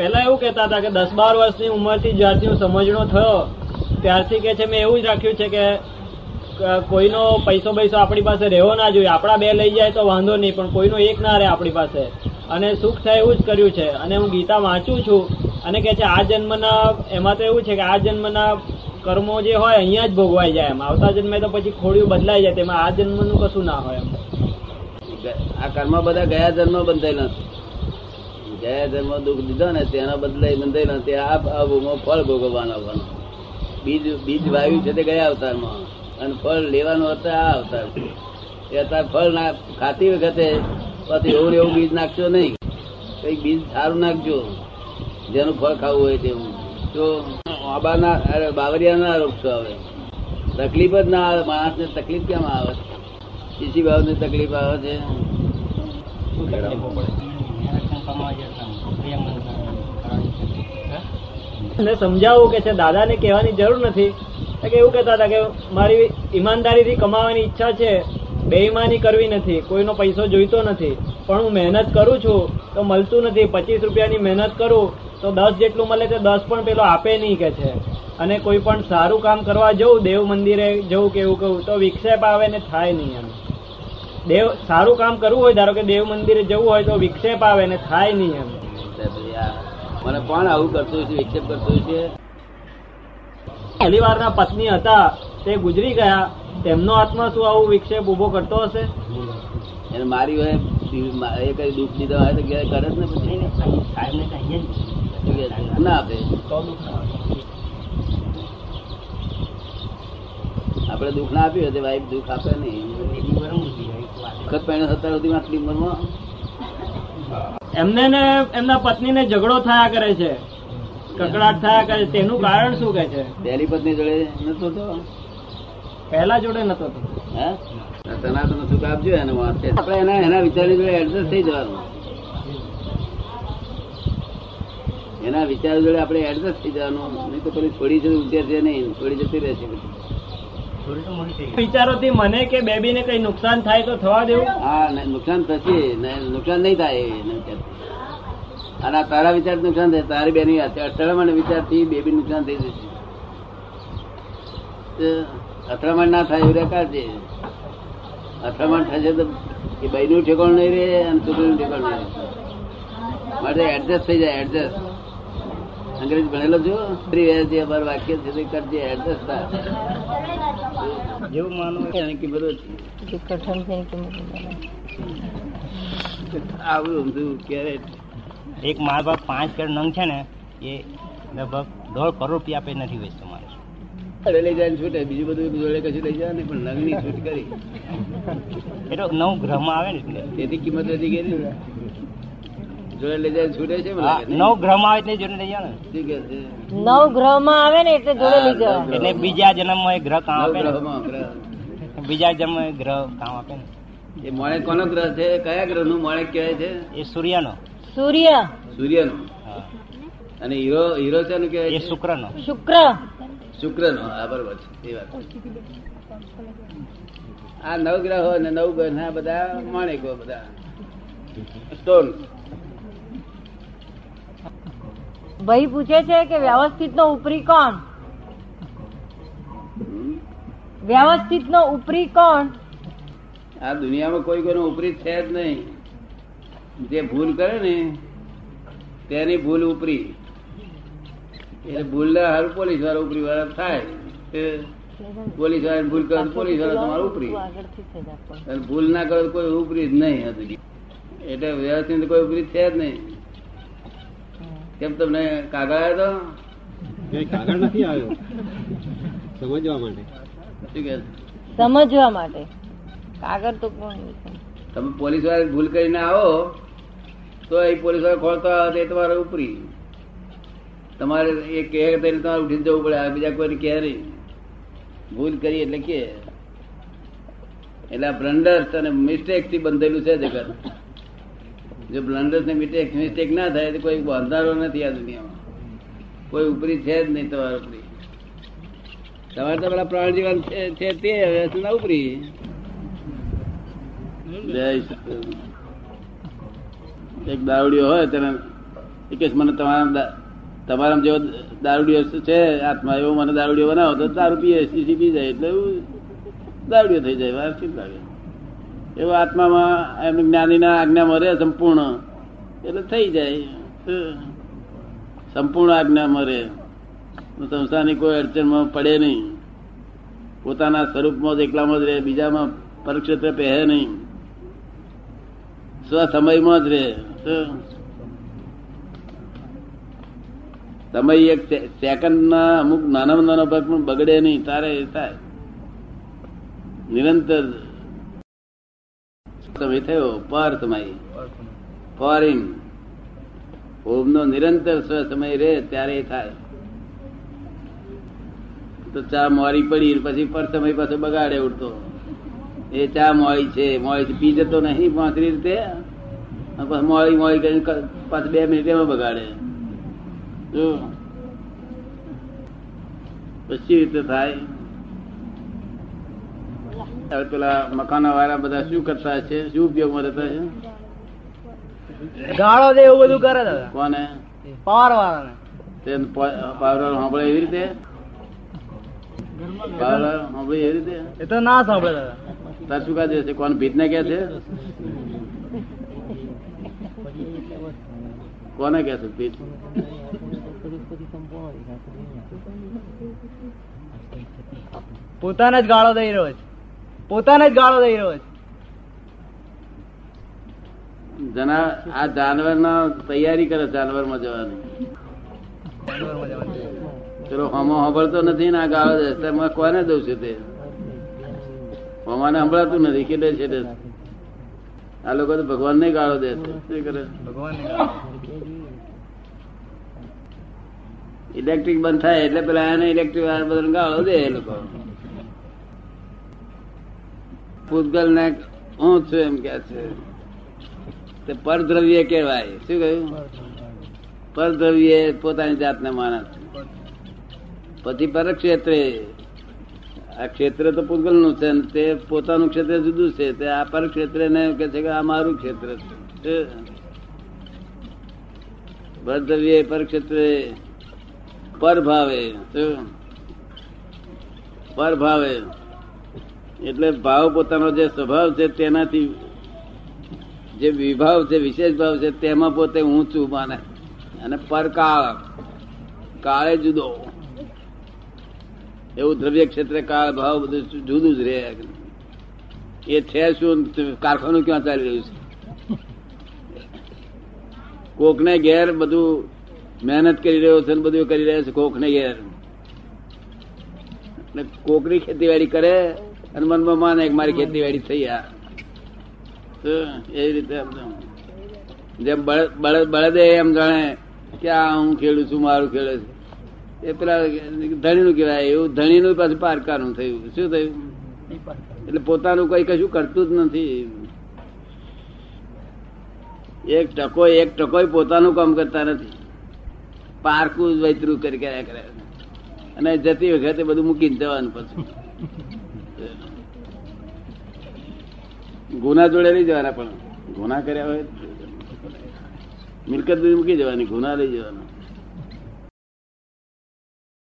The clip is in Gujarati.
પહેલા એવું કહેતા હતા કે દસ બાર વર્ષની ઉંમરથી જ્યારથી હું સમજણો થયો, ત્યારથી કે છે, મેં એવું જ રાખ્યું છે કે કોઈનો પૈસો પૈસો આપણી પાસે રહેવો ના જોઈએ. આપણા બે લઈ જાય તો વાંધો નહીં, પણ કોઈનો એક ના રહે આપણી પાસે. અને સુખ થાય એવું જ કર્યું છે. અને હું ગીતા વાંચું છું અને કે છે, આ જન્મના, એમાં તો એવું છે કે આ જન્મના કર્મો જે હોય અહીંયા જ ભોગવાઈ જાય એમ. આવતા જન્મે તો પછી ખોડિયું બદલાઈ જાય. તેમાં આ જન્મનું કશું ના હોય એમ. આ કર્મ બધા ગયા જન્મ બંધાયેલા ગયા જન્મ દુઃખ દીધો ને તેના બદલે બંધાયેલા તે આ ભાવમાં ફળ ભોગવવાનો આવવાનો બીજ બીજ વાયુ છે તે ગયા અવતારમાં. અને ફળ લેવાનું હતા આ અવતાર એ અત્યારે ફળ ના ખાતી વખતે પછી એવું એવું બીજ નાખજો નહીં. કઈ બીજ સારું નાખજો. જેનું ફળ ખાવું હોય તેવું. તો આબાના, અરે બાવરિયાના ના આવે તકલીફ જ ના આવે. માણસને તકલીફ કેમ આવે? શીશી ભાવની તકલીફ આવે છે? ને સમજાવવું કે છે, દાદાને કહેવાની જરૂર નથી. કે એવું કહેતા હતા કે મારી ઈમાનદારીથી કમાવાની ઈચ્છા છે, બેઈમાની કરવી નથી, કોઈનો પૈસો જોઈતો નથી. પણ હું મહેનત કરું છું, તો મળતું નથી. પચીસ રૂપિયાની મહેનત કરું, તો દસ જેટલું મળે તો દસ પણ પેલો આપે નહીં કે છે. અને કોઈ પણ સારું કામ કરવા જવું, દેવ મંદિરે જવું કે એવું કહું, તો વિક્ષેપ આવે ને થાય નહીં એમ. દેવ સારું કામ કરવું હોય ધારો કે દેવ મંદિરે જવું હોય તો વિક્ષેપ આવે ને થાય નહીં એમ. મને કોણ આવું કરતું છે વિક્ષેપ કરતું છે પહેલી વારના પત્ની હતા તે ગુજરી ગયા. તેમનો આત્મા શું આવું વિક્ષેપ ઊભો કરતો હશે? એને મારી હોય એ કઈ દુઃખ દીધા હોય તો ઘેર કરે જ ને પછી? ના આપે? આપણે દુઃખ ના આપ્યું હોય તો વાઈફ દુઃખ આપે નહીં. વખત પહેણ્યો હતા સુધી આટલી ઉંમરમાં. એમને ને એમના પત્નીને ઝઘડો થયા કરે છે. કકડાટ થયા કરે તેનું કારણ શું કહે છે? પહેલી પત્ની જોડે નતો તો પહેલા જોડે નતો તો હે? સનાતન સુખ આપજો એને વાંચે આપણે એના એના વિચારની જોડે એડજસ્ટ થઈ જવાનું. એના વિચાર જોડે આપણે એડજસ્ટ થઈ જવાનું. નહીં તો પેલી થોડી જતી ઉતરશે નહીં. થોડી જતી રહેશે. વિચારોથી મને કે બેબીને કઈ નુકસાન થાય તો થવા દેવું? હા નુકસાન થશે નુકસાન નહીં થાય અને તારા વિચાર નુકસાન થાય તારી બેની અથડામણ વિચારથી બેબી નુકસાન થઈ જશે. અથડામણ ના થાય એવું રેખાડજે અથડામણ થશે તો એ બહેનું ઠેકાણ નહીં રહે અને છોકરીનું ઠેકાણ નહીં રહે. માટે એડજસ્ટ થઈ જાય એડજસ્ટ અંગ્રેજ ભણેલો છો? ફ્રી વેર છે અમારું વાક્ય છે તે કરજે એડજસ્ટ થાય. જેવું માનવું એને કિંમત ઓછી. આવું ઊંધું ક્યારે એક મારા બાપ પાંચ કરોડ નંગ છે ને એ લગભગ દોઢ કરોડ રૂપિયા આપે નથી વેચતો મારે. અરે લઈ જાય છૂટે બીજું બધું જોડે કશું લઈ જાય ને પણ નંગની છૂટ કરી. એટલે નવ ગ્રહમાં આવે ને એટલે. તેથી કિંમત વધી ગઈ ને. જોડે લઈ જાય છૂટે છે મને હા, લાગે. આવે એટલે જોડે લઈ જાવ ને. શું કે છે? નવ ગ્રહમાં આવે ને એટલે જોડે લઈ જવાય એટલે બીજા જન્મમાં એ ગ્રહ કામ આપે ને. બીજા જન્મ ગ્રહ કામ આપે ને. એ મોણેક કોનો ગ્રહ છે? કયા ગ્રહનું મોણેક કહેવાય છે? એ સૂર્યનો. સૂર્ય. સૂર્યનો. હા. અને હીરો હીરો છે કહેવાય એ શુક્ર શુક્રનો. શુક્ર. શુક્રનો. હા બરોબર છે. એ વાત. આ નવ ગ્રહો અને નવ ગ્રહ બધા માણેકો બધા. સ્ટોન ભાઈ પૂછે છે કે વ્યવસ્થિત નો ઉપરી કોણ? વ્યવસ્થિત નો ઉપરી કોણ? આ દુનિયામાં કોઈ કોઈનો ઉપરી છે જ નહીં. જે ભૂલ કરે ને, તેની ભૂલ ઉપરી. એટલે ભૂલ ના પોલીસવાળા ઉપરી વાળા થાય. પોલીસવાળા ભૂલ કરે પોલીસવાળા તમારું ઉપરી. ભૂલ ના કરો કોઈ ઉપરી જ નહીં એટલે વ્યવસ્થિત કોઈ ઉપરી છે જ નહીં. કેમ તમને કાગળ આવ્યો કાગળ નથી આવ્યો. સમજવા માટે. શું કે સમજવા માટે. કાગળ તો તમે પોલીસવાળા ભૂલ કરીને આવો તો એ પોલીસવાળા ખોલતા તો તમારે ઉપરી. તમારે એ કહે તેને તમારે ઉઠીને જવું પડે આ બીજા કોઈને કહે નહીં. ભૂલ કરી એટલે કે. એટલે બ્લન્ડર્સ અને મિસ્ટેકથી બંધેલું છે જગત. જો બ્લન્ડર્સ ને મિસ્ટેક મિસ્ટેક ના થાય, તો કોઈ બંધારો નથી આ દુનિયામાં. કોઈ ઉપરી છે જ નહીં તમારે ઉપરી. તમારે તો પેલા પ્રાણ જીવન છે તે, હવે ઉપરી. એક દારૂડિયો હોય તેને, એક મને તમારા તમારા જેવો દારૂડિયો છે, આત્મા એવો મને દારૂડિયો બનાવો, તો દારૂ પીએ સીસી પી જાય, એટલે દારૂડિયો થઈ જાય, વાર શું લાગે. એવો આત્મામાં એમ જ્ઞાનીના આજ્ઞામાં રહે સંપૂર્ણ. એટલે થઈ જાય. સંપૂર્ણ આજ્ઞામાં રહે સંસ્થાની કોઈ અડચણમાં પડે નહીં. પોતાના સ્વરૂપમાં જ એકલામાં જ રહે, બીજામાં પરક્ષેત્ર પહેરે નહીં. સ્વસમયમાં જ રહે. સમય એક સેકન્ડના અમુક અમુક નાના ભાગ પણ બગડે નહીં, તારે થાય. નિરંતર સમય થયો પર ફોરિન. ઓમ નો નિરંતર સ્વ સમય રે ત્યારે થાય. તો ચા મોરી પડી પછી પર સમય પાછો બગાડે ઉડતો. એ ચા મોળી છે મોળી પી જતો નહીં પાંચરી રીતે. પછી મોળી મોળી કરી ક- બે મિનિટ એમાં બગાડે. પછી રીતે થાય. પેલા મકાન વાળા બધા શું કરતા છે શું ઉપયોગમાં રહેતા છે ગાળો દે એવું બધું કરે કોને? પાવર વાળાને તે પાવર સાંભળે એવી રીતે? પાવર સાંભળે એવી રીતે? એ તો ના સાંભળે દાદા. તાર શું કાજે છે? કોણ ભીત કે છે? કોને કે છે ભીત? પોતાને જ ગાળો દઈ રહ્યો છે. પોતાને જ ગાળો દઈ રહ્યો છે. જના, આ જાનવર ના તૈયારી કરે જાનવરમાં જવાની. ચલો, હમો સાંભળતો નથી ને આ ગાળો કોને દઉં છું તે? હમાને સંભળાતું નથી કેટલે છે તે? આ લોકો તો ભગવાન ને ગાળો દે છે. કરે? ઇલેક્ટ્રિક બંધ થાય એટલે પેલા એને ઇલેક્ટ્રિક ગાળો દે એ લોકો. પૂતગલ ને છું એમ કે છે. તે પરદ્રવ્ય કહેવાય. શું કહ્યું? પરદ્રવ્ય પોતાની જાતને માણસ પછી પરક્ષેત્રે. આ ક્ષેત્ર તો પૂતગલનું છે તે પોતાનું ક્ષેત્ર જુદું છે. તે આ પરક્ષેત્ર ને કે છે કે આ મારું ક્ષેત્ર છે. પરક્ષેત્રે પર ભાવે? પર ભાવે એટલે ભાવ પોતાનો જે સ્વભાવ છે તેનાથી, જે વિભાવ છે, વિશેષ ભાવ છે, તેમાં પોતે ઊંચું માને. અને પરકાળ, કાળે જુદો. એવું દ્રવ્ય ક્ષેત્ર કાળ, ભાવ બધું જુદું જ રહે. એ છે શું? કારખાનું ક્યાં ચાલી રહ્યું છે? કોકને ઘેર બધું મહેનત કરી રહ્યો છે બધું કરી રહ્યો છે કોકને ઘેર. કોકની ખેતીવાડી કરે અને મનમાં માને કે મારી ખેતીવાડી થઈ આ. એવી રીતે જેમ બળદ બળદ એમ જાણે કે આ હું ખેડું છું, મારું ખેડે છે. એ પેલા ધણી નું કહેવાય, એવું ધણી નું પાછું પારકાનું થયું. શું થયું? એટલે પોતાનું કઈ કશું કરતું જ નથી. એક ટકો એક ટકો પોતાનું કામ કરતા નથી. પારકું વૈતરું કરી કર્યા કરે. અને જતી વખતે બધું મૂકીને જવાનું પછી. ગુના જોડે લઈ જવાના પણ. ગુના કર્યા હોય મિલકત મૂકી જવાની ગુના લઈ જવાના.